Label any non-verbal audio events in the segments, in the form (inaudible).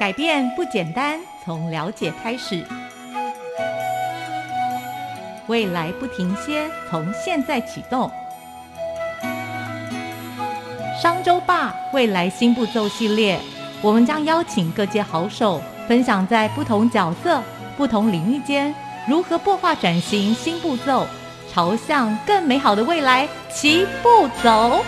改变不简单，从了解开始。未来不停歇，从现在启动。商周吧未来新步骤系列，我们将邀请各界好手，分享在不同角色、不同领域间如何破化转型新步骤，朝向更美好的未来齐步走。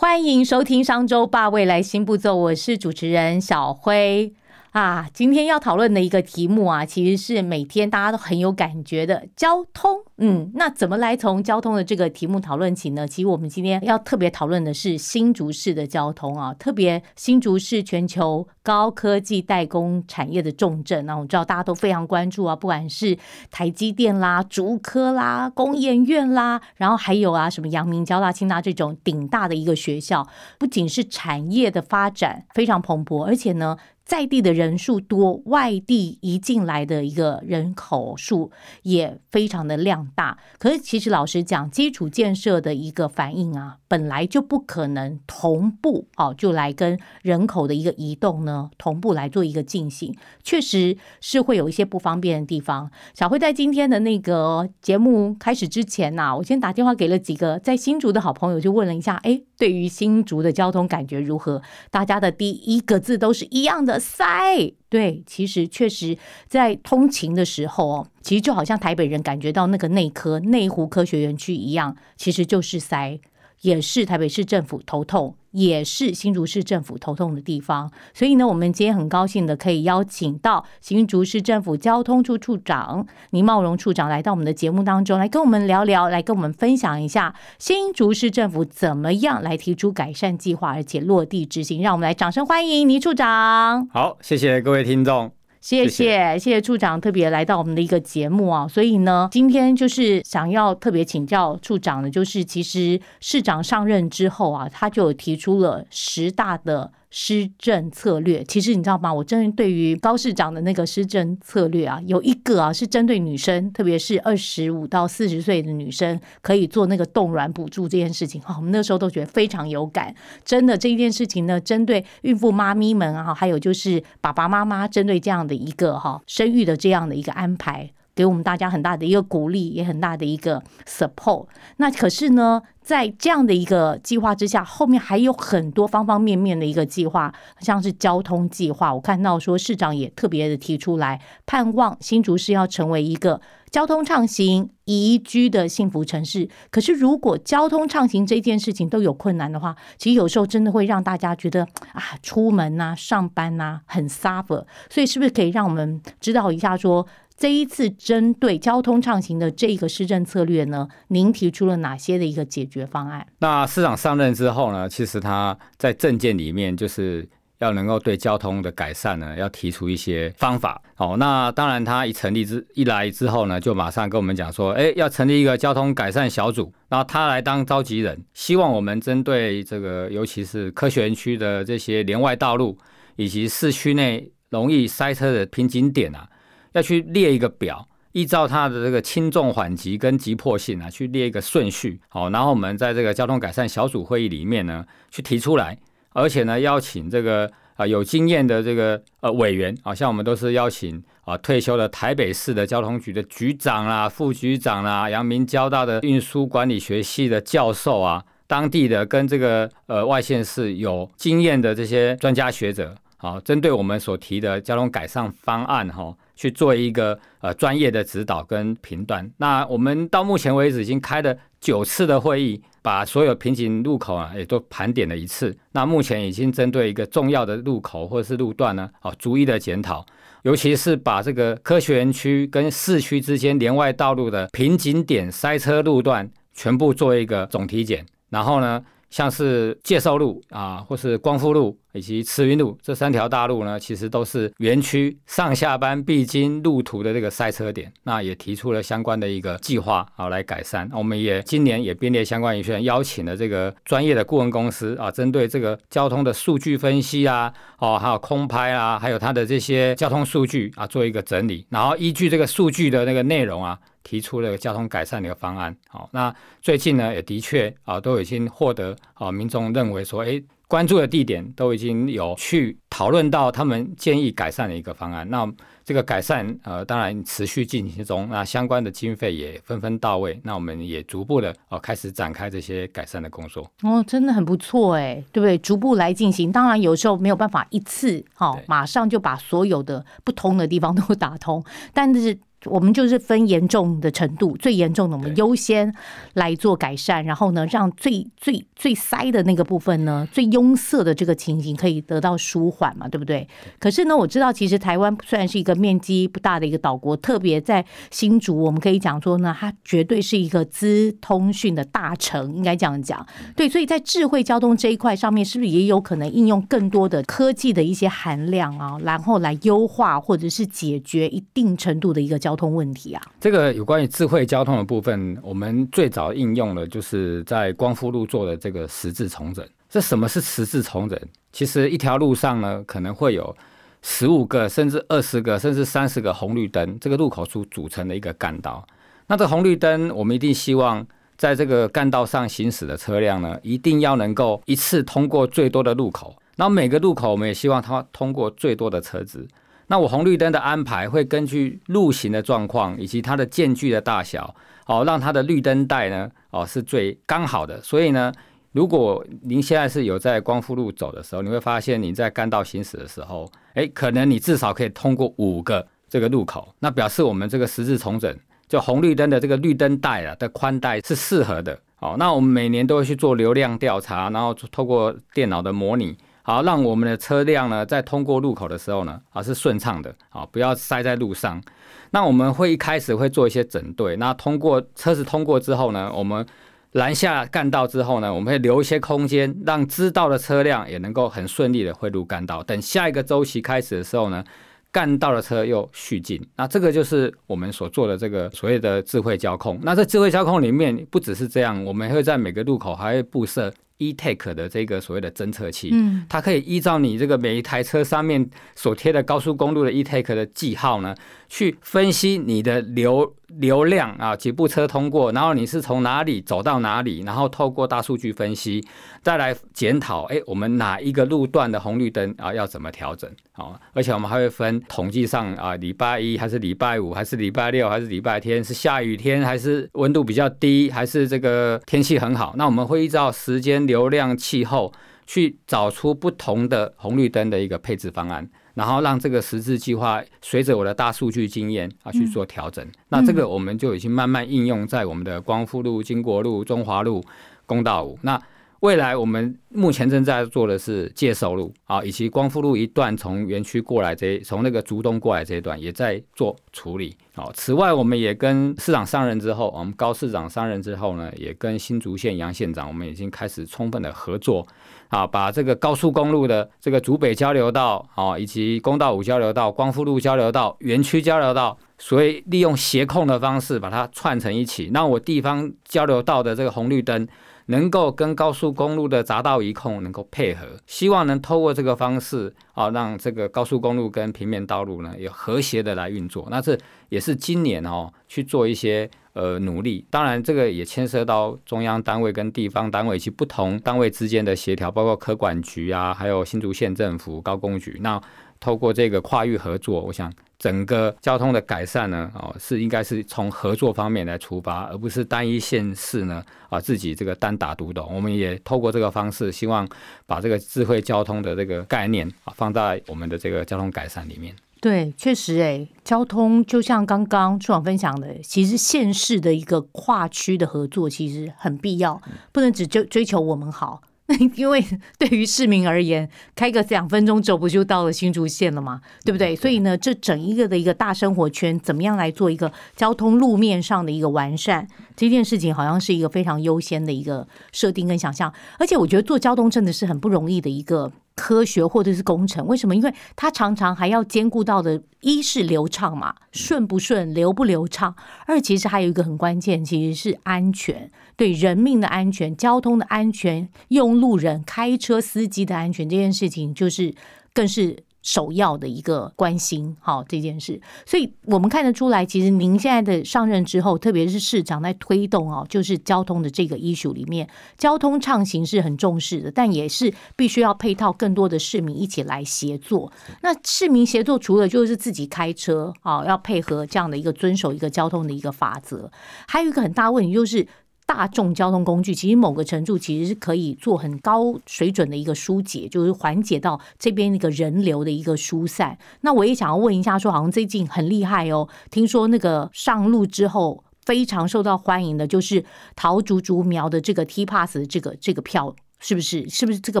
欢迎收听商周吧未来新步骤，我是主持人小辉。啊。今天要讨论的一个题目啊，其实是每天大家都很有感觉的交通。嗯，那怎么来从交通的这个题目讨论起呢？其实我们今天要特别讨论的是新竹市的交通啊，特别新竹是全球高科技代工产业的重镇那，我知道大家都非常关注啊，不管是台积电啦、竹科啦、工研院啦，然后还有啊什么阳明交大、清大这种顶大的一个学校，不仅是产业的发展非常蓬勃，而且呢。在地的人数多，外地移进来的一个人口数也非常的量大。可是，其实老实讲，基础建设的一个反应啊，本来就不可能同步哦，就来跟人口的一个移动呢同步来做一个进行，确实是会有一些不方便的地方。小慧在今天的那个节目开始之前呐，我先打电话给了几个在新竹的好朋友，就问了一下，哎，对于新竹的交通感觉如何？大家的第一个字都是一样的。塞对，其实确实在通勤的时候哦，其实就好像台北人感觉到那个内科内湖科学园区一样，其实就是塞。也是台北市政府头痛，也是新竹市政府头痛的地方。所以呢，我们今天很高兴的可以邀请到新竹市政府交通处处长倪茂荣处长来到我们的节目当中，来跟我们聊聊，来跟我们分享一下新竹市政府怎么样来提出改善计划，而且落地执行。让我们来掌声欢迎倪处长。好，谢谢各位听众。谢谢谢谢处长特别来到我们的一个节目啊，所以呢，今天就是想要特别请教处长的，就是其实市长上任之后啊，他就提出了十大的。施政策略，其实你知道吗？我针对于高市长的那个施政策略啊，有一个啊是针对女生，特别是二十五到四十岁的女生，可以做那个冻卵补助这件事情。哈，我们那时候都觉得非常有感。真的这一件事情呢，针对孕妇妈咪们啊，还有就是爸爸妈妈，针对这样的一个哈生育的这样的一个安排。给我们大家很大的一个鼓励，也很大的一个 support。那可是呢，在这样的一个计划之下，后面还有很多方方面面的一个计划，像是交通计划。我看到说市长也特别的提出来，盼望新竹市要成为一个交通畅行、宜居的幸福城市。可是如果交通畅行这件事情都有困难的话，其实有时候真的会让大家觉得啊，出门呐、上班呐很 suffer。所以是不是可以让我们知道一下说？这一次针对交通畅行的这个施政策略呢，您提出了哪些的一个解决方案？那市长上任之后呢，其实他在政见里面就是要能够对交通的改善呢，要提出一些方法。哦，那当然他一成立之一来之后呢，就马上跟我们讲说，哎，要成立一个交通改善小组，然后他来当召集人，希望我们针对这个，尤其是科学园区的这些连外道路以及市区内容易塞车的瓶颈点啊。要去列一个表，依照它的这个轻重缓急跟急迫性啊，去列一个顺序。好，然后我们在这个交通改善小组会议里面呢，去提出来，而且呢，邀请这个啊有经验的这个呃委员啊，像我们都是邀请啊退休的台北市的交通局的局长啦、副局长啦、阳明交大的运输管理学系的教授啊，当地的跟这个呃外县市有经验的这些专家学者，好，针对我们所提的交通改善方案哈。去做一个呃专业的指导跟评断。那我们到目前为止已经开了九次的会议，把所有瓶颈路口啊也都盘点了一次。那目前已经针对一个重要的路口或者是路段呢，哦，逐一的检讨，尤其是把这个科学园区跟市区之间连外道路的瓶颈点塞车路段全部做一个总体检，然后呢。像是介寿路啊，或是光复路以及慈云路这三条大路呢，其实都是园区上下班必经路途的这个塞车点。那也提出了相关的一个计划啊，来改善。我们也今年也编列相关预算，邀请了这个专业的顾问公司啊，针对这个交通的数据分析啊，哦，还有空拍啊，还有它的这些交通数据啊，做一个整理。然后依据这个数据的那个内容啊，提出了交通改善的一个方案。好，那最近呢，也的确啊，都已经获得啊民众认为说，哎，关注的地点都已经有去讨论到他们建议改善的一个方案。那这个改善，呃，当然持续进行中，那相关的经费也纷纷到位，那我们也逐步的哦开始展开这些改善的工作。哦，真的很不错哎，对不对？逐步来进行，当然有时候没有办法一次哈，马上就把所有的不通的地方都打通，但是。我们就是分严重的程度，最严重的我们优先来做改善，然后呢，让最最最塞的那个部分呢，最拥塞的这个情形可以得到舒缓嘛，对不对？可是呢，我知道其实台湾虽然是一个面积不大的一个岛国，特别在新竹，我们可以讲说呢，它绝对是一个资通讯的大城，应该这样讲。对，所以在智慧交通这一块上面，是不是也有可能应用更多的科技的一些含量啊，然后来优化或者是解决一定程度的一个交交通问题啊，这个有关于智慧交通的部分，我们最早应用的就是在光复路做的这个十字重整。这什么是十字重整？其实一条路上呢，可能会有十五个、甚至二十个、甚至三十个红绿灯，这个路口处组成的一个干道。那这红绿灯，我们一定希望在这个干道上行驶的车辆呢，一定要能够一次通过最多的路口。那每个路口，我们也希望它通过最多的车子。那我红绿灯的安排会根据路型的状况以及它的间距的大小，哦，让它的绿灯带呢，哦，是最刚好的。所以呢，如果您现在是有在光复路走的时候，你会发现你在干道行驶的时候，哎，可能你至少可以通过五个这个路口，那表示我们这个十字重整，就红绿灯的这个绿灯带啊的宽带是适合的。哦，那我们每年都会去做流量调查，然后透过电脑的模拟。好，让我们的车辆呢，在通过路口的时候呢，啊是顺畅的，啊不要塞在路上。那我们会一开始会做一些整队，那通过车子通过之后呢，我们拦下干道之后呢，我们会留一些空间，让知道的车辆也能够很顺利的汇入干道。等下一个周期开始的时候呢，干道的车又续进。那这个就是我们所做的这个所谓的智慧交控。那在智慧交控里面，不只是这样，我们会在每个路口还会布设。E-take 的这个所谓的侦测器，嗯，它可以依照你这个每一台车上面所贴的高速公路的 e-take 的记号呢，去分析你的流。流量啊，几部车通过，然后你是从哪里走到哪里，然后透过大数据分析，再来检讨，哎，我们哪一个路段的红绿灯啊要怎么调整？好，而且我们还会分统计上啊，礼拜一还是礼拜五，还是礼拜六，还是礼拜天，是下雨天还是温度比较低，还是这个天气很好？那我们会依照时间、流量、气候去找出不同的红绿灯的一个配置方案。然后让这个十字计划随着我的大数据经验啊去做调整，那这个我们就已经慢慢应用在我们的光复路、经国路、中华路、公道五。那未来我们目前正在做的是介收路啊，以及光复路一段从园区过来这从那个竹东过来这一段也在做处理。好，此外我们也跟市长上任之后，我们高市长上任之后呢，也跟新竹县杨县长，我们已经开始充分的合作。啊，把这个高速公路的这个竹北交流道啊，以及公道五交流道、光复路交流道、园区交流道，所以利用协控的方式把它串成一起，那我地方交流道的这个红绿灯能够跟高速公路的匝道一控能够配合，希望能透过这个方式啊，让这个高速公路跟平面道路呢有和谐的来运作。那这也是今年哦去做一些。呃，努力，当然这个也牵涉到中央单位跟地方单位以及不同单位之间的协调，包括科管局啊，还有新竹县政府高工局。那透过这个跨域合作，我想整个交通的改善呢，哦，是应该是从合作方面来出发，而不是单一县市呢啊自己这个单打独斗。我们也透过这个方式，希望把这个智慧交通的这个概念啊放在我们的这个交通改善里面。对，确实，诶，交通就像刚刚处长分享的，其实县市的一个跨区的合作其实很必要，不能只追追求我们好，(laughs) 因为对于市民而言，开个两分钟走不就到了新竹县了吗？对不对？所以呢，这整一个的一个大生活圈，怎么样来做一个交通路面上的一个完善，这件事情好像是一个非常优先的一个设定跟想象，而且我觉得做交通真的是很不容易的一个。科学或者是工程，为什么？因为它常常还要兼顾到的，一是流畅嘛，顺不顺，流不流畅；二其实还有一个很关键，其实是安全，对人命的安全、交通的安全、用路人、开车司机的安全这件事情，就是更是首要的一个关心，好这件事，所以我们看得出来，其实您现在的上任之后，特别是市长在推动哦，就是交通的这个 issue 里面，交通畅行是很重视的，但也是必须要配套更多的市民一起来协作。那市民协作除了就是自己开车啊，要配合这样的一个遵守一个交通的一个法则，还有一个很大问题就是。大众交通工具其实某个程度其实是可以做很高水准的一个疏解，就是缓解到这边那个人流的一个疏散。那我也想要问一下，说好像最近很厉害哦，听说那个上路之后非常受到欢迎的，就是桃竹竹苗的这个 T Pass 这个这个票。是不是？是不是这个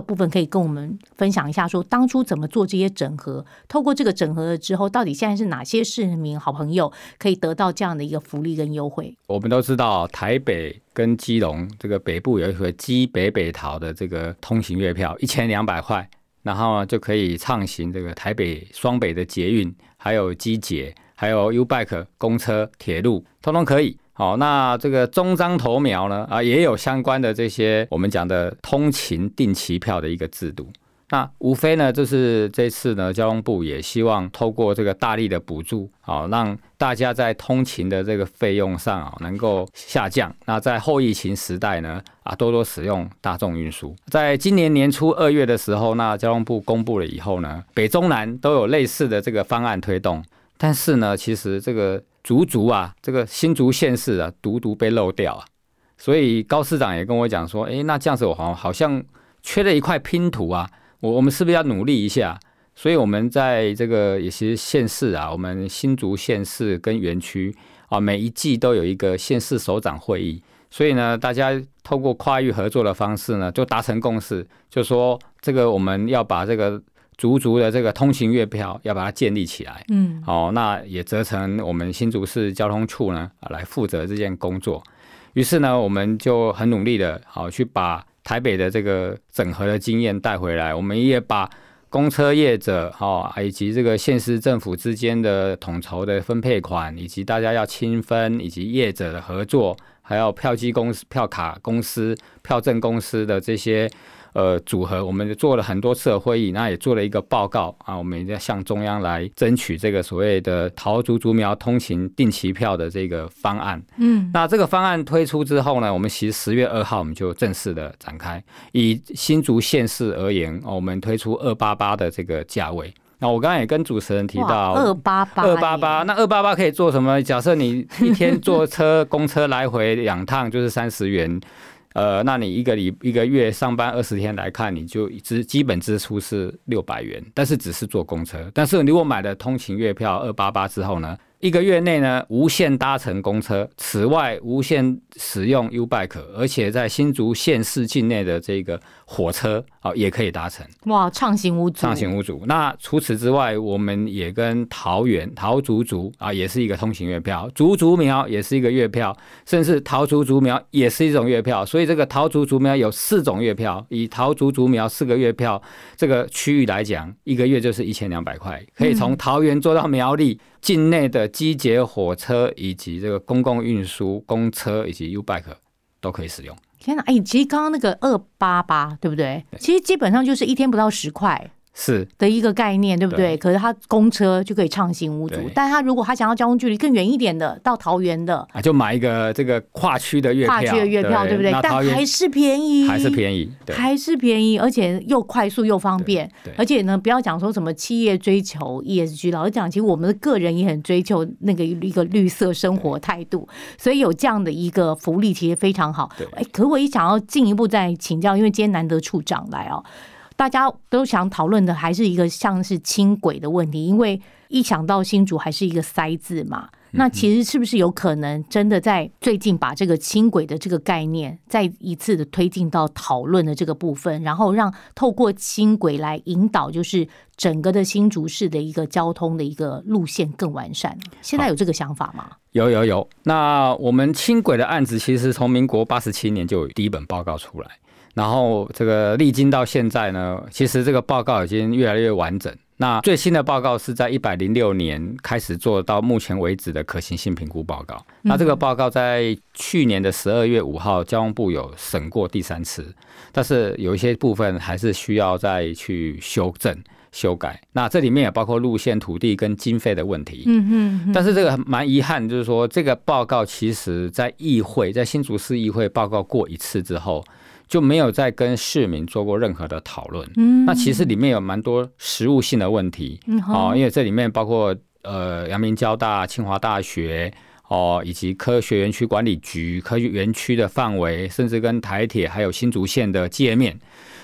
部分可以跟我们分享一下？说当初怎么做这些整合？透过这个整合了之后，到底现在是哪些市民好朋友可以得到这样的一个福利跟优惠？我们都知道，台北跟基隆这个北部有一个基北北桃的这个通行月票，一千两百块，然后就可以畅行这个台北双北的捷运，还有机捷，还有 U Bike 公车、铁路，通通可以。好，那这个中章头苗呢？啊，也有相关的这些我们讲的通勤定期票的一个制度。那无非呢，就是这次呢，交通部也希望透过这个大力的补助，好让大家在通勤的这个费用上啊能够下降。那在后疫情时代呢，啊多多使用大众运输。在今年年初二月的时候，那交通部公布了以后呢，北中南都有类似的这个方案推动。但是呢，其实这个。足足啊，这个新竹县市啊，独独被漏掉啊，所以高市长也跟我讲说，哎，那这样子我好好像缺了一块拼图啊，我我们是不是要努力一下？所以我们在这个也是县市啊，我们新竹县市跟园区啊，每一季都有一个县市首长会议，所以呢，大家透过跨域合作的方式呢，就达成共识，就说这个我们要把这个。足足的这个通行月票要把它建立起来，嗯，哦，那也责成我们新竹市交通处呢啊来负责这件工作。于是呢，我们就很努力的，好去把台北的这个整合的经验带回来。我们也把公车业者，哈，以及这个县市政府之间的统筹的分配款，以及大家要清分，以及业者的合作，还有票机公司、票卡公司、票证公司的这些。呃，组合我们做了很多次的会议，那也做了一个报告啊，我们也在向中央来争取这个所谓的桃竹竹苗通勤定期票的这个方案。嗯，那这个方案推出之后呢，我们其实十月二号我们就正式的展开。以新竹县市而言，我们推出二八八的这个价位。那我刚刚也跟主持人提到二八八，二八八，那二八八可以做什么？假设你一天坐车 (laughs) 公车来回两趟就是三十元。呃，那你一个礼一个月上班二十天来看，你就支基本支出是六百元，但是只是坐公车。但是如果买了通勤月票二八八之后呢？一个月内呢，无限搭乘公车，此外无限使用 U Bike，而且在新竹县市境内的这个火车啊，也可以搭乘。哇，畅行无阻！畅行无阻。那除此之外，我们也跟桃园桃竹竹啊，也是一个通行月票；竹竹苗也是一个月票，甚至桃竹竹苗也是一种月票。所以这个桃竹竹苗有四种月票。以桃竹竹苗四个月票这个区域来讲，一个月就是一千两百块，可以从桃园坐到苗栗。境内的机捷火车以及这个公共运输公车以及 U Bike 都可以使用。天哪，哎，其实刚刚那个二八八对不对？其实基本上就是一天不到十块。是的一个概念，对不对？可是他公车就可以畅行无阻，但他如果他想要交通距离更远一点的，到桃园的啊，就买一个这个跨区的月票，跨区的月票，对不对？但还是便宜，还是便宜，还是便宜，而且又快速又方便。而且呢，不要讲说什么企业追求 ESG，老实讲，其实我们的个人也很追求那个一个绿色生活态度，所以有这样的一个福利，其实非常好。哎，可我一想要进一步再请教，因为今天难得处长来哦。大家都想讨论的还是一个像是轻轨的问题，因为一想到新竹还是一个塞字嘛。那其实是不是有可能真的在最近把这个轻轨的这个概念再一次的推进到讨论的这个部分，然后让透过轻轨来引导，就是整个的新竹市的一个交通的一个路线更完善？现在有这个想法吗？有有有。那我们轻轨的案子其实从民国八十七年就有第一本报告出来。然后这个历经到现在呢，其实这个报告已经越来越完整。那最新的报告是在一百零六年开始做到目前为止的可行性评估报告。那这个报告在去年的十二月五号，交通部有审过第三次，但是有一些部分还是需要再去修正。修改。那这里面也包括路线、土地跟经费的问题。嗯嗯，但是这个蛮遗憾，就是说这个报告其实在议会，在新竹市议会报告过一次之后，就没有再跟市民做过任何的讨论。嗯，那其实里面有蛮多实务性的问题嗯哦，哼因为这里面包括呃阳明交大、清华大学哦，以及科学园区管理局、科学园区的范围，甚至跟台铁还有新竹县的界面，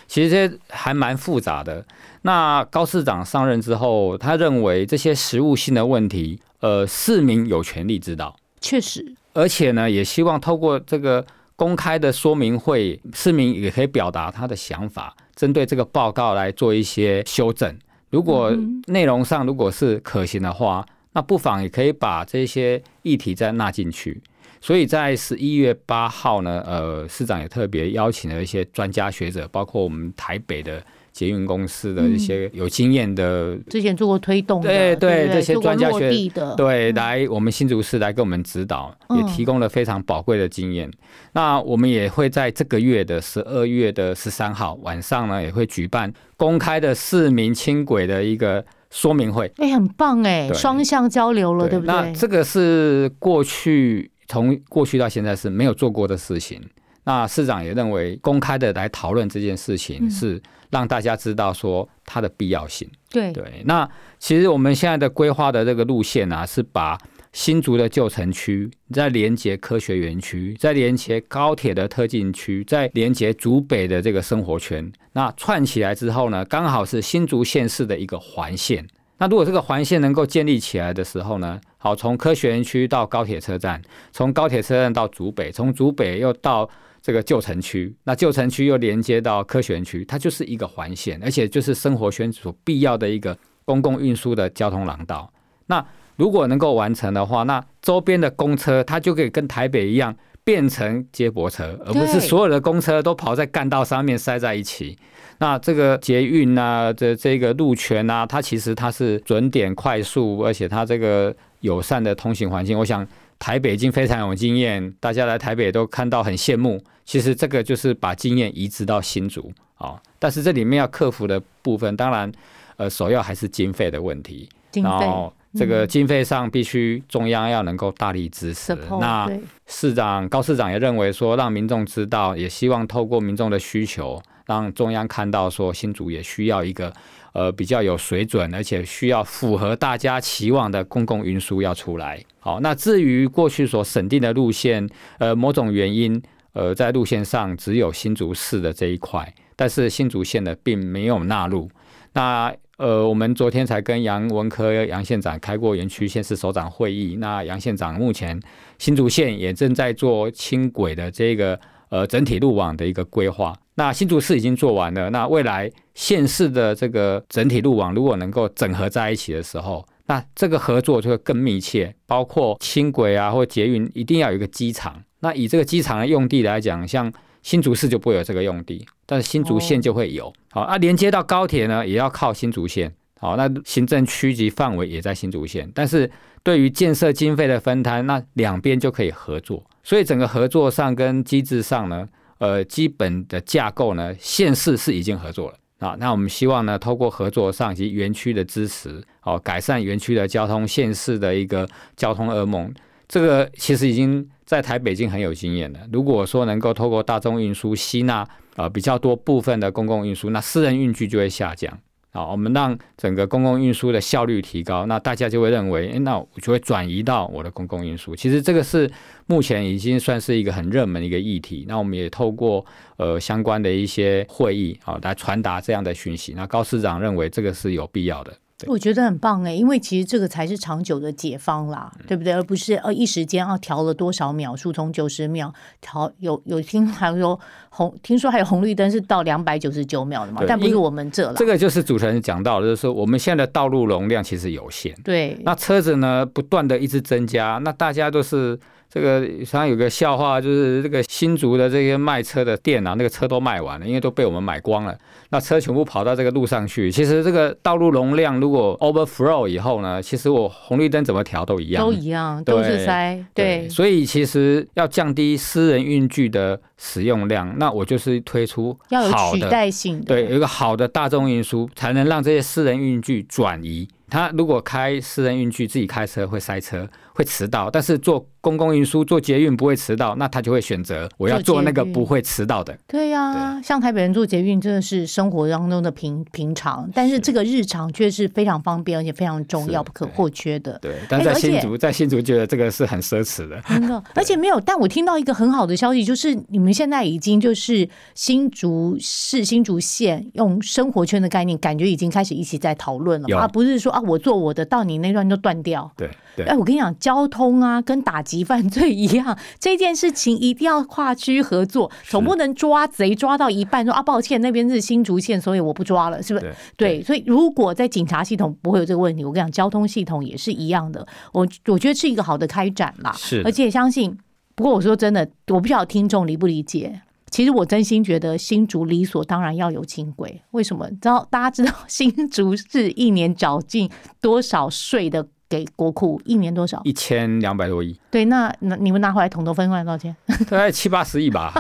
其实这些还蛮复杂的。那高市长上任之后，他认为这些实务性的问题，呃，市民有权利知道。确实，而且呢，也希望透过这个公开的说明会，市民也可以表达他的想法，针对这个报告来做一些修正。如果嗯内容上如果是可行的话，那不妨也可以把这些议题再纳进去。所以在十一月八号呢，呃，市长也特别邀请了一些专家学者，包括我们台北的捷运公司的一些有经验的之前做过推动的，对对这些专家学对，来我们新竹市来给我们指导，也嗯提供了非常宝贵的经验。那我们也会在这个月的十二月的十三号晚上呢，也会举办公开的市民轻轨的一个说明会。哎，很棒哎，双向交流了，对不对？那这个是过去从过去到现在是没有做过的事情。那市长也认为，公开的来讨论这件事情，嗯是让大家知道说它的必要性。对，对，那其实我们现在的规划的这个路线啊，是把新竹的旧城区，再连接科学园区，再连接高铁的特进区，再连接竹北的这个生活圈，那串起来之后呢，刚好是新竹县市的一个环线。那如果这个环线能够建立起来的时候呢，好，从科学园区到高铁车站，从高铁车站到竹北，从竹北又到这个旧城区，那旧城区又连接到科学园区，它就是一个环线，而且就是生活圈所必要的一个公共运输的交通廊道。那如果能够完成的话，那周边的公车它就可以跟台北一样变成接驳车，而不是所有的公车都跑在干道上面塞在一起。那这个捷运啊，这这个路权啊，它其实它是准点快速，而且它这个友善的通行环境，我想台北已经非常有经验，大家来台北都看到很羡慕。其实这个就是把经验移植到新竹啊、哦，但是这里面要克服的部分，当然呃首要还是经费的问题。经费然后这个经费上必须中央要能够大力支持。support，那市长高市长也认为说，让民众知道，也希望透过民众的需求，让中央看到说新竹也需要一个呃比较有水准，而且需要符合大家期望的公共运输要出来。好，那至于过去所审定的路线，呃，某种原因，呃，在路线上只有新竹市的这一块，但是新竹县的并没有纳入。那呃，我们昨天才跟杨文科杨县长开过园区县市首长会议。那杨县长目前新竹县也正在做轻轨的这个呃整体路网的一个规划。那新竹市已经做完了，那未来县市的这个整体路网如果能够整合在一起的时候，那这个合作就会更密切，包括轻轨啊或捷运一定要有一个机场。那以这个机场的用地来讲，像新竹市就不会有这个用地，但是新竹县就会有。好，啊，连接到高铁呢，也要靠新竹县。好，那行政区级范围也在新竹县，但是对于建设经费的分摊，那两边就可以合作。所以整个合作上跟机制上呢，呃，基本的架构呢，县市是已经合作了。啊，那我们希望呢，透过合作上及园区的支持，哦，改善园区的交通，县市的一个交通噩梦，这个其实已经在台北已经很有经验了。如果说能够透过大众运输吸纳呃比较多部分的公共运输，那私人运具就会下降。啊，我们让整个公共运输的效率提高，那大家就会认为，诶那我就会转移到我的公共运输。其实这个是目前已经算是一个很热门的一个议题。那我们也透过呃相关的一些会议啊，来传达这样的讯息。那高市长认为这个是有必要的。对我觉得很棒哎，因为其实这个才是长久的解放啦，嗯对不对？而不是呃一时间啊调了多少秒数，从九十秒调有有听还有红，听说还有红绿灯是到两百九十九秒的嘛，但不是我们这了。这个就是主持人讲到的，就是说我们现在的道路容量其实有限。对，那车子呢不断的一直增加，那大家都是这个常常有个笑话，就是这个新竹的这些卖车的店啊，那个车都卖完了，因为都被我们买光了。那车全部跑到这个路上去。其实这个道路容量如果 overflow 以后呢，其实我红绿灯怎么调都一样，都一样，都是塞。对，所以其实要降低私人运具的使用量，那我就是推出要有取代性，对，有一个好的大众运输，才能让这些私人运具转移。他如果开私人运具，自己开车会塞车。会迟到，但是坐公共运输、坐捷运不会迟到，那他就会选择我要做那个不会迟到的。对呀，像台北人坐捷运真的是生活当中的平平常，但是这个日常却是非常方便而且非常重要、不可或缺的。对，但在新竹，在新竹觉得这个是很奢侈的。真的，(laughs) 而且没有。但我听到一个很好的消息，就是你们现在已经就是新竹市、新竹县用生活圈的概念，感觉已经开始一起在讨论了，而不是说啊，我做我的，到你那段就断掉。对。哎，我跟你讲，交通啊，跟打击犯罪一样，这件事情一定要跨区合作，总不能抓贼抓到一半说啊，抱歉，那边是新竹县，所以我不抓了，是不是？对，所以如果在警察系统不会有这个问题，我跟你讲，交通系统也是一样的。我我觉得是一个好的开展啦，是，而且相信。不过我说真的，我不晓得听众理不理解。其实我真心觉得新竹理所当然要有轻轨，为什么？知道大家知道新竹是一年缴进多少税的？给国库一年多少？一千两百多亿。对，那那你们拿回来统都分回来多少钱？(laughs) 大概七八十亿吧。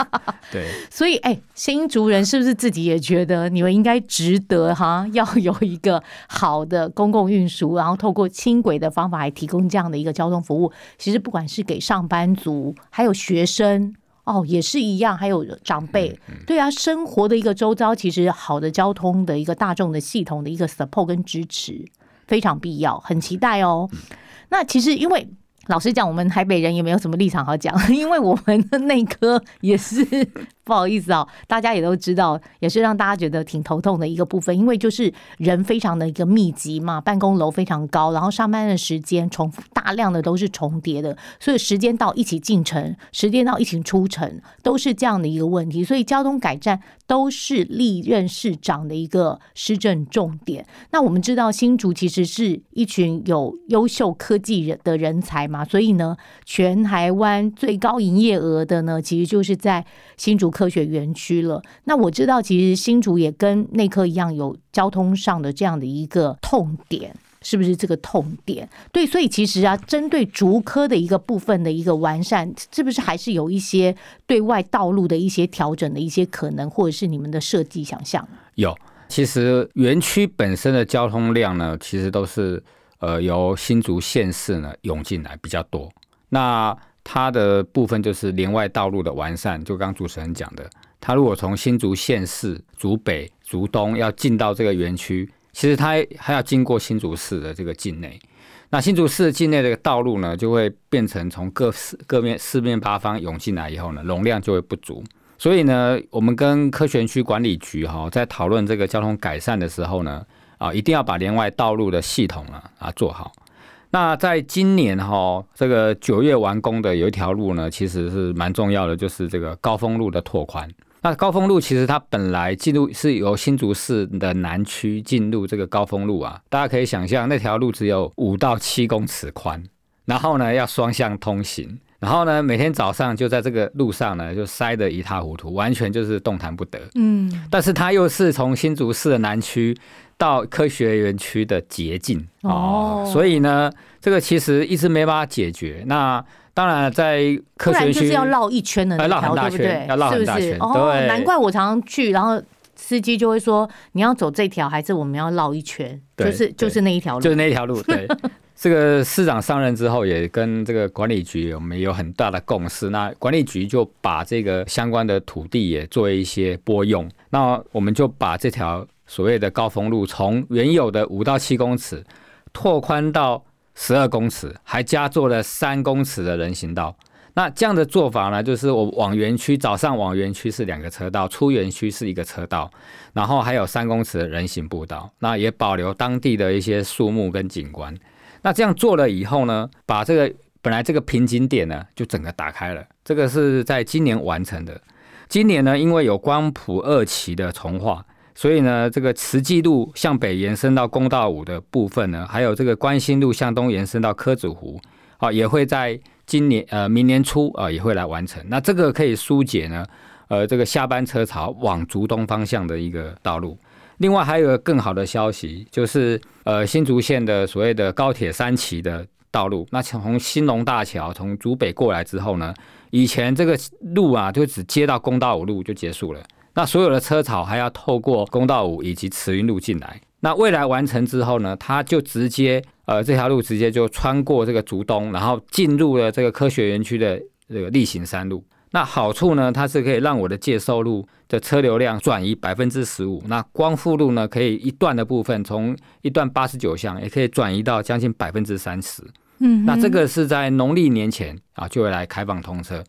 (laughs) 对。所以，哎，新竹人是不是自己也觉得你们应该值得哈？要有一个好的公共运输，然后透过轻轨的方法来提供这样的一个交通服务。其实不管是给上班族，还有学生哦，也是一样，还有长辈。对啊，生活的一个周遭，其实好的交通的一个大众的系统的一个 support 跟支持。非常必要，很期待哦。那其实因为。老实讲，我们台北人也没有什么立场好讲，(laughs) 因为我们的内科也是不好意思啊，大家也都知道，也是让大家觉得挺头痛的一个部分，因为就是人非常的一个密集嘛，办公楼非常高，然后上班的时间重复大量的都是重叠的，所以时间到一起进城，时间到一起出城，都是这样的一个问题，所以交通改善都是历任市长的一个施政重点。那我们知道新竹其实是一群有优秀科技人的人才。嘛，所以呢，全台湾最高营业额的呢，其实就是在新竹科学园区了。那我知道，其实新竹也跟内科一样，有交通上的这样的一个痛点，是不是这个痛点？对，所以其实啊，针对竹科的一个部分的一个完善，是不是还是有一些对外道路的一些调整的一些可能，或者是你们的设计想象？有，其实园区本身的交通量呢，其实都是。呃，由新竹县市呢涌进来比较多，那它的部分就是连外道路的完善，就刚主持人讲的，它如果从新竹县市竹北、竹东要进到这个园区，其实它还要经过新竹市的这个境内，那新竹市境内的道路呢，就会变成从各四各面四面八方涌进来以后呢，容量就会不足，所以呢，我们跟科学区管理局哈在讨论这个交通改善的时候呢。啊，一定要把连外道路的系统啊啊做好。那在今年哈，这个九月完工的有一条路呢，其实是蛮重要的，就是这个高峰路的拓宽。那高峰路其实它本来进入是由新竹市的南区进入这个高峰路啊，大家可以想象那条路只有五到七公尺宽，然后呢要双向通行。然后呢，每天早上就在这个路上呢，就塞得一塌糊涂，完全就是动弹不得。嗯，但是它又是从新竹市的南区到科学园区的捷径哦，所以呢，这个其实一直没办法解决。那当然，在科学区要绕一圈的那条，对不对？要绕很大圈。对，难怪我常常去，然后司机就会说：“你要走这条，还是我们要绕一圈？”就是就是那一条路，就是那一条路，对。(laughs) 这个市长上任之后，也跟这个管理局我们有很大的共识。那管理局就把这个相关的土地也做一些拨用。那我们就把这条所谓的高峰路，从原有的五到七公尺拓宽到十二公尺，还加做了三公尺的人行道。那这样的做法呢，就是我往园区早上往园区是两个车道，出园区是一个车道，然后还有三公尺的人行步道。那也保留当地的一些树木跟景观。那这样做了以后呢，把这个本来这个瓶颈点呢，就整个打开了。这个是在今年完成的。今年呢，因为有光谱二期的重化，所以呢，这个慈济路向北延伸到公道五的部分呢，还有这个关心路向东延伸到柯子湖，啊，也会在今年呃明年初啊、也会来完成。那这个可以疏解呢呃这个下班车潮往竹东方向的一个道路。另外还有一个更好的消息，就是呃新竹县的所谓的高铁三期的道路，那从新隆大桥从竹北过来之后呢，以前这个路啊就只接到公道五路就结束了，那所有的车潮还要透过公道五以及慈云路进来。那未来完成之后呢，它就直接呃这条路直接就穿过这个竹东，然后进入了这个科学园区的这个例行山路。那好处呢，它是可以让我的介收路的车流量转移百分之十五。那光复路呢，可以一段的部分从一段八十九项，也可以转移到将近百分之三十。嗯，那这个是在农历年前啊就会来开放通车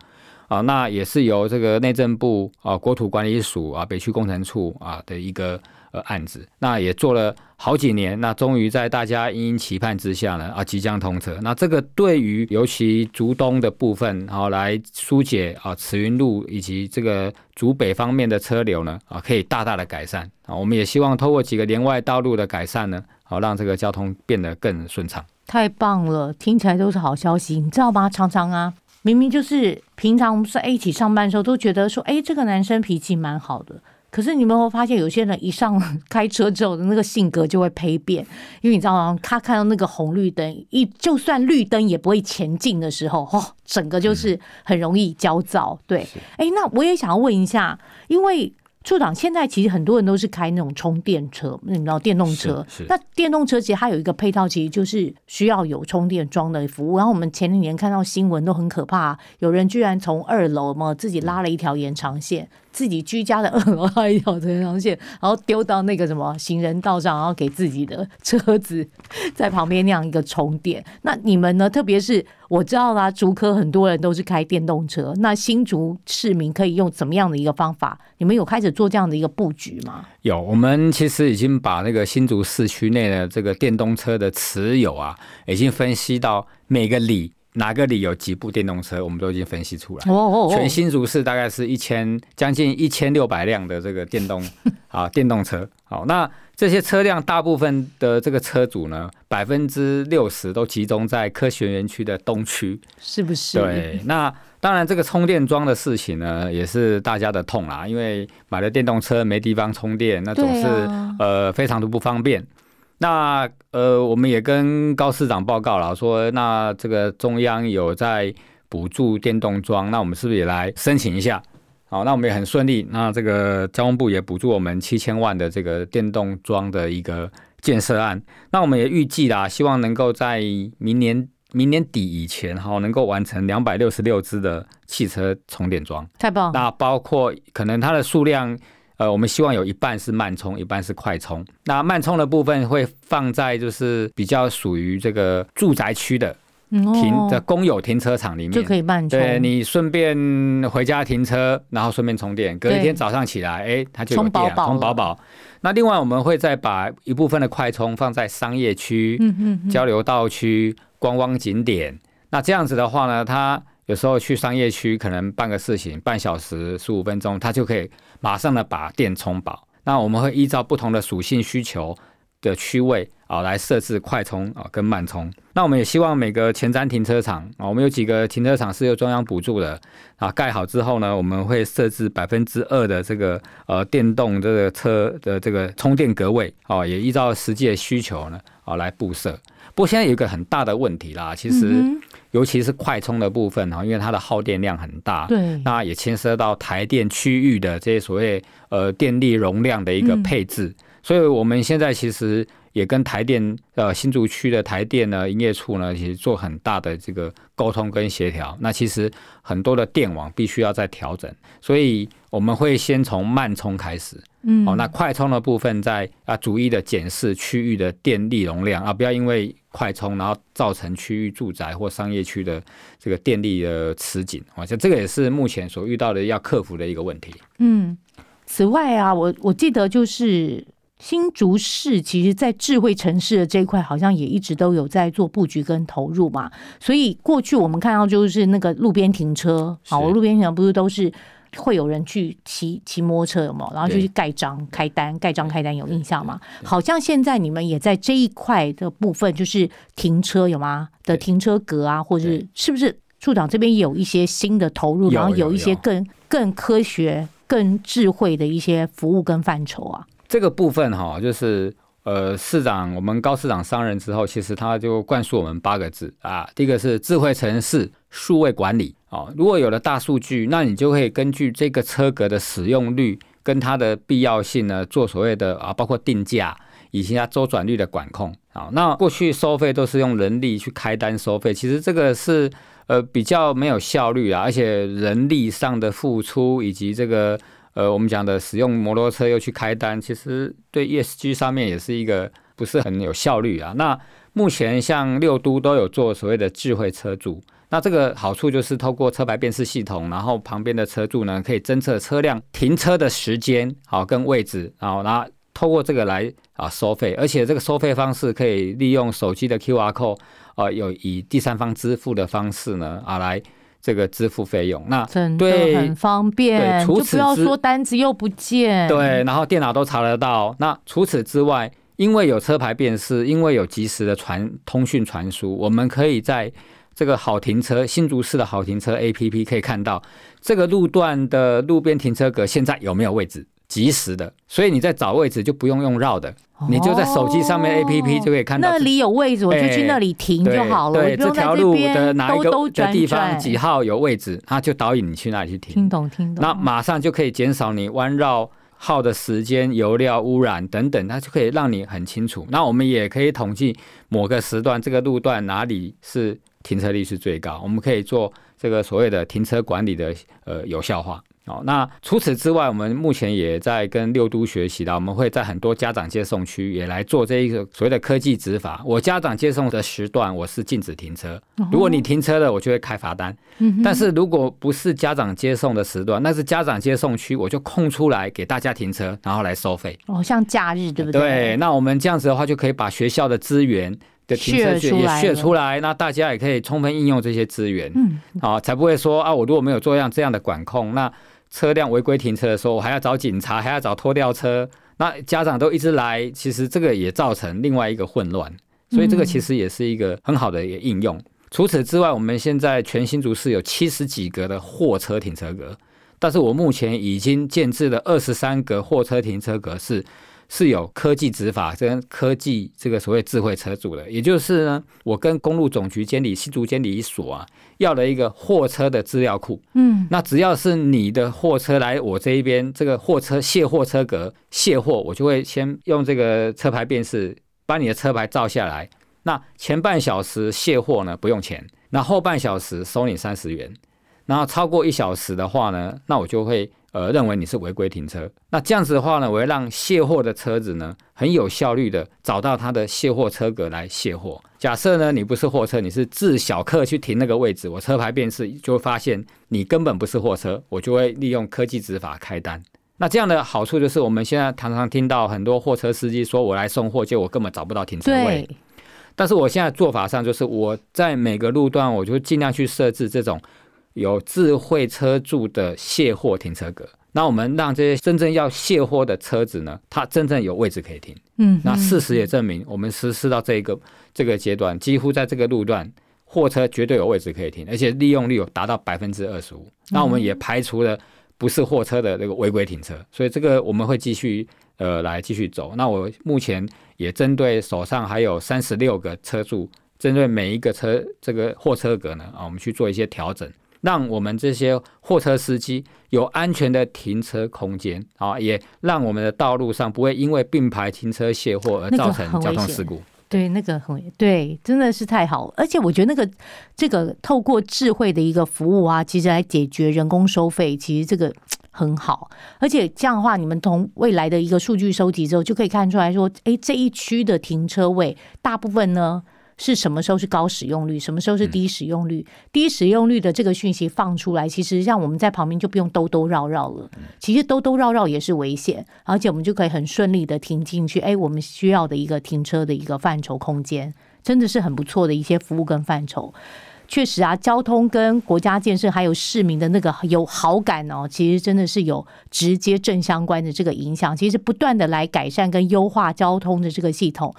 啊，那也是由这个内政部啊国土管理署啊北区工程处啊的一个呃案子，那也做了好几年，那终于在大家殷殷期盼之下呢啊即将通车。那这个对于尤其竹东的部分，好、来疏解啊慈云路以及这个竹北方面的车流呢啊可以大大的改善啊。我们也希望透过几个连外道路的改善呢，好、让这个交通变得更顺畅。太棒了，听起来都是好消息，你知道吗？常常啊，明明就是平常我们是一起上班的时候，都觉得说，哎，这个男生脾气蛮好的。可是你们会发现，有些人一上开车之后的那个性格就会胚变，因为你知道吗？他看到那个红绿灯，一就算绿灯也不会前进的时候，哦，整个就是很容易焦躁。对，哎，那我也想要问一下，因为。处长，现在其实很多人都是开那种充电车，你知道电动车。那电动车其实它有一个配套，其实就是需要有充电桩的服务。然后我们前几年看到新闻都很可怕，有人居然从二楼嘛自己拉了一条延长线，自己居家的二楼拉一条延长线，然后丢到那个什么行人道上，然后给自己的车子在旁边那样一个充电。那你们呢？特别是我知道啦，竹科很多人都是开电动车，那新竹市民可以用怎么样的一个方法？你们有开始做这样的一个布局吗？有，我们其实已经把那个新竹市区内的这个电动车的持有啊，已经分析到每个里哪个里有几部电动车，我们都已经分析出来。哦哦全新竹市大概是一千将近一千六百辆的这个电动 (laughs) 啊电动车。好，那这些车辆大部分的这个车主呢，百分之六十都集中在科学园区的东区。是不是？对，那当然这个充电桩的事情呢，也是大家的痛啦，因为买了电动车没地方充电，那总是、啊呃非常的不方便。那呃，我们也跟高市长报告了，说那这个中央有在补助电动桩，那我们是不是也来申请一下？好，那我们也很顺利。那这个交通部也补助我们七千万的这个电动桩的一个建设案。那我们也预计啦，希望能够在明年明年底以前，哈，能够完成两百六十六支的汽车充电桩。太棒！那包括可能它的数量，呃，我们希望有一半是慢充，一半是快充。那慢充的部分会放在就是比较属于这个住宅区的嗯停的哦公有停车场里面，就可以慢充，对你顺便回家停车，然后顺便充电，隔一天早上起来，哎，它就有电，充饱饱。那另外我们会再把一部分的快充放在商业区、交流道区、观光景点。那这样子的话呢，它有时候去商业区可能办个事情，半小时、十五分钟，它就可以马上的把电充饱。那我们会依照不同的属性需求的区位啊，来设置快充啊跟慢充。那我们也希望每个前瞻停车场啊，我们有几个停车场是由中央补助的啊，盖好之后呢，我们会设置百分之二的这个呃电动这个车的这个充电格位啊，也依照实际的需求呢啊来布设。不过现在有一个很大的问题啦，其实嗯尤其是快充的部分哈，因为它的耗电量很大，对，那也牵涉到台电区域的这些所谓呃电力容量的一个嗯配置，所以我们现在其实也跟台电呃新竹区的台电呢营业处呢，其实做很大的这个沟通跟协调。那其实很多的电网必须要再调整，所以我们会先从慢充开始，嗯哦，那快充的部分在啊逐一的检视区域的电力容量啊，不要因为快充然后造成区域住宅或商业区的这个电力的吃紧，啊，像这个也是目前所遇到的要克服的一个问题。嗯，此外啊，我我记得就是新竹市，其实在智慧城市的这一块，好像也一直都有在做布局跟投入嘛。所以过去我们看到就是那个路边停车，是好，路边停车不是都是。会有人去骑骑摩托车有没有？然后就去盖章开单，盖章开单有印象吗？好像现在你们也在这一块的部分，就是停车有吗？的停车格啊，或者是是不是处长这边有一些新的投入，然后有有一些更更科学、更智慧的一些服务跟范畴啊。这个部分哈，就是呃，市长我们高市长上任之后，其实他就灌输我们八个字啊，第一个是智慧城市、数位管理哦。如果有了大数据，那你就可以根据这个车格的使用率跟它的必要性呢，做所谓的啊，包括定价以及它周转率的管控啊。那过去收费都是用人力去开单收费，其实这个是呃比较没有效率啊，而且人力上的付出以及这个。呃，我们讲的使用摩托车又去开单，其实对 ESG 上面也是一个不是很有效率啊。那目前像六都都有做所谓的智慧车主，那这个好处就是透过车牌辨识系统，然后旁边的车主呢可以侦测车辆停车的时间，好跟位置，然后然后透过这个来啊收费，而且这个收费方式可以利用手机的 QR code，啊有以第三方支付的方式呢啊来。这个支付费用，那真的对很方便，对除就不要说单子又不见。对，然后电脑都查得到。那除此之外，因为有车牌辨识，因为有及时的传通讯传输，我们可以在这个好停车新竹市的好停车 APP 可以看到这个路段的路边停车格现在有没有位置，及时的。所以你在找位置就不用用绕的，你就在手机上面 APP 就可以看到哦那里有位置，我就去哎那里停就好了，我对，这条路的哪一个的地方。几号有位置，它就导引你去那里去停。听懂听懂。那马上就可以减少你弯绕耗的时间、油料污染等等，它就可以让你很清楚。那我们也可以统计某个时段这个路段哪里是停车率是最高，我们可以做这个所谓的停车管理的呃有效化。哦，那除此之外，我们目前也在跟六都学习到，我们会在很多家长接送区也来做这一个所谓的科技执法。我家长接送的时段，我是禁止停车，如果你停车了，我就会开罚单。嗯但是如果不是家长接送的时段，那是家长接送区，我就空出来给大家停车，然后来收费。哦，像假日对不对，对那我们这样子的话，就可以把学校的资源的停车削区也削出来，那大家也可以充分应用这些资源，嗯，好，才不会说啊，我如果没有做这样这样的管控，那车辆违规停车的时候，我还要找警察，还要找拖吊车，那家长都一直来，其实这个也造成另外一个混乱，所以这个其实也是一个很好的一个应用。除此之外，我们现在全新竹市有七十几格的货车停车格，但是我目前已经建制了二十三格货车停车格是是有科技执法跟科技这个所谓智慧车主的，也就是呢，我跟公路总局监理新竹监理所啊要了一个货车的资料库，嗯，那只要是你的货车来我这一边，这个货车卸货车格卸货，我就会先用这个车牌辨识把你的车牌照下来。那前半小时卸货呢不用钱，那后半小时收你三十元。然后超过一小时的话呢，那我就会呃认为你是违规停车。那这样子的话呢，我会让卸货的车子呢很有效率的找到它的卸货车格来卸货。假设呢你不是货车，你是自小客去停那个位置，我车牌辨识就会发现你根本不是货车，我就会利用科技执法开单。那这样的好处就是，我们现在常常听到很多货车司机说我来送货，结果我根本找不到停车位。对，但是我现在做法上就是，我在每个路段，我就尽量去设置这种有智慧车柱的卸货停车格。那我们让这些真正要卸货的车子呢，它真正有位置可以停。嗯，那事实也证明，我们实施到这一个这个阶段，几乎在这个路段，货车绝对有位置可以停，而且利用率有达到百分之二十五。那我们也排除了不是货车的那个违规停车，所以这个我们会继续呃来继续走。那我目前也针对手上还有三十六个车主，针对每一个车这个货车格呢啊，我们去做一些调整。让我们这些货车司机有安全的停车空间啊，也让我们的道路上不会因为并排停车卸货而造成交通事故。对，那个很对，真的是太好了。而且我觉得那个这个透过智慧的一个服务啊，其实来解决人工收费，其实这个很好。而且这样的话，你们从未来的一个数据收集之后，就可以看出来说，哎，这一区的停车位大部分呢。是什么时候是高使用率，什么时候是低使用率？低使用率的这个讯息放出来，其实让我们在旁边就不用兜兜绕绕了。其实兜兜绕绕也是危险，而且我们就可以很顺利的停进去。哎，我们需要的一个停车的一个范畴空间，真的是很不错的一些服务跟范畴。确实啊，交通跟国家建设还有市民的那个有好感哦，其实真的是有直接正相关的这个影响。其实不断的来改善跟优化交通的这个系统。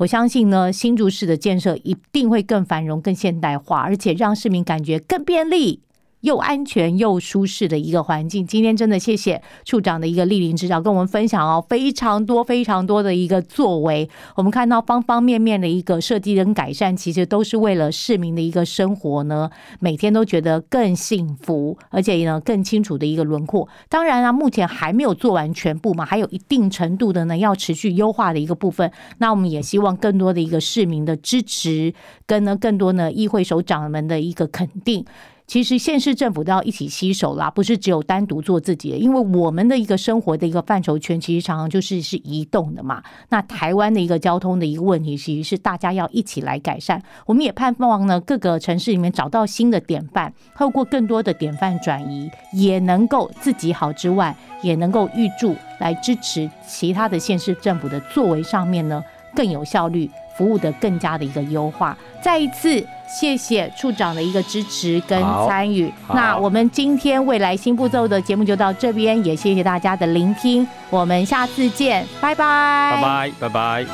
我相信呢，新竹市的建设一定会更繁荣、更现代化，而且让市民感觉更便利。又安全又舒适的一个环境。今天真的谢谢处长的一个莅临指导，跟我们分享哦非常多非常多的一个作为。我们看到方方面面的一个设计跟改善，其实都是为了市民的一个生活呢，每天都觉得更幸福，而且呢更清楚的一个轮廓。当然啊，目前还没有做完全部嘛，还有一定程度的呢要持续优化的一个部分。那我们也希望更多的一个市民的支持，跟呢更多呢议会首长们的一个肯定。其实县市政府都要一起携手啦，不是只有单独做自己的。因为我们的一个生活的一个范畴圈，其实常常就是是移动的嘛。那台湾的一个交通的一个问题，其实是大家要一起来改善。我们也盼望呢，各个城市里面找到新的典范，透过更多的典范转移，也能够自己好之外，也能够预祝来支持其他的县市政府的作为上面呢更有效率。服务的更加的一个优化，再一次谢谢处长的一个支持跟参与。那我们今天未来新步骤的节目就到这边，也谢谢大家的聆听，我们下次见，拜拜，拜拜，拜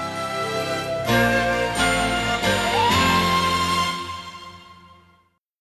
拜。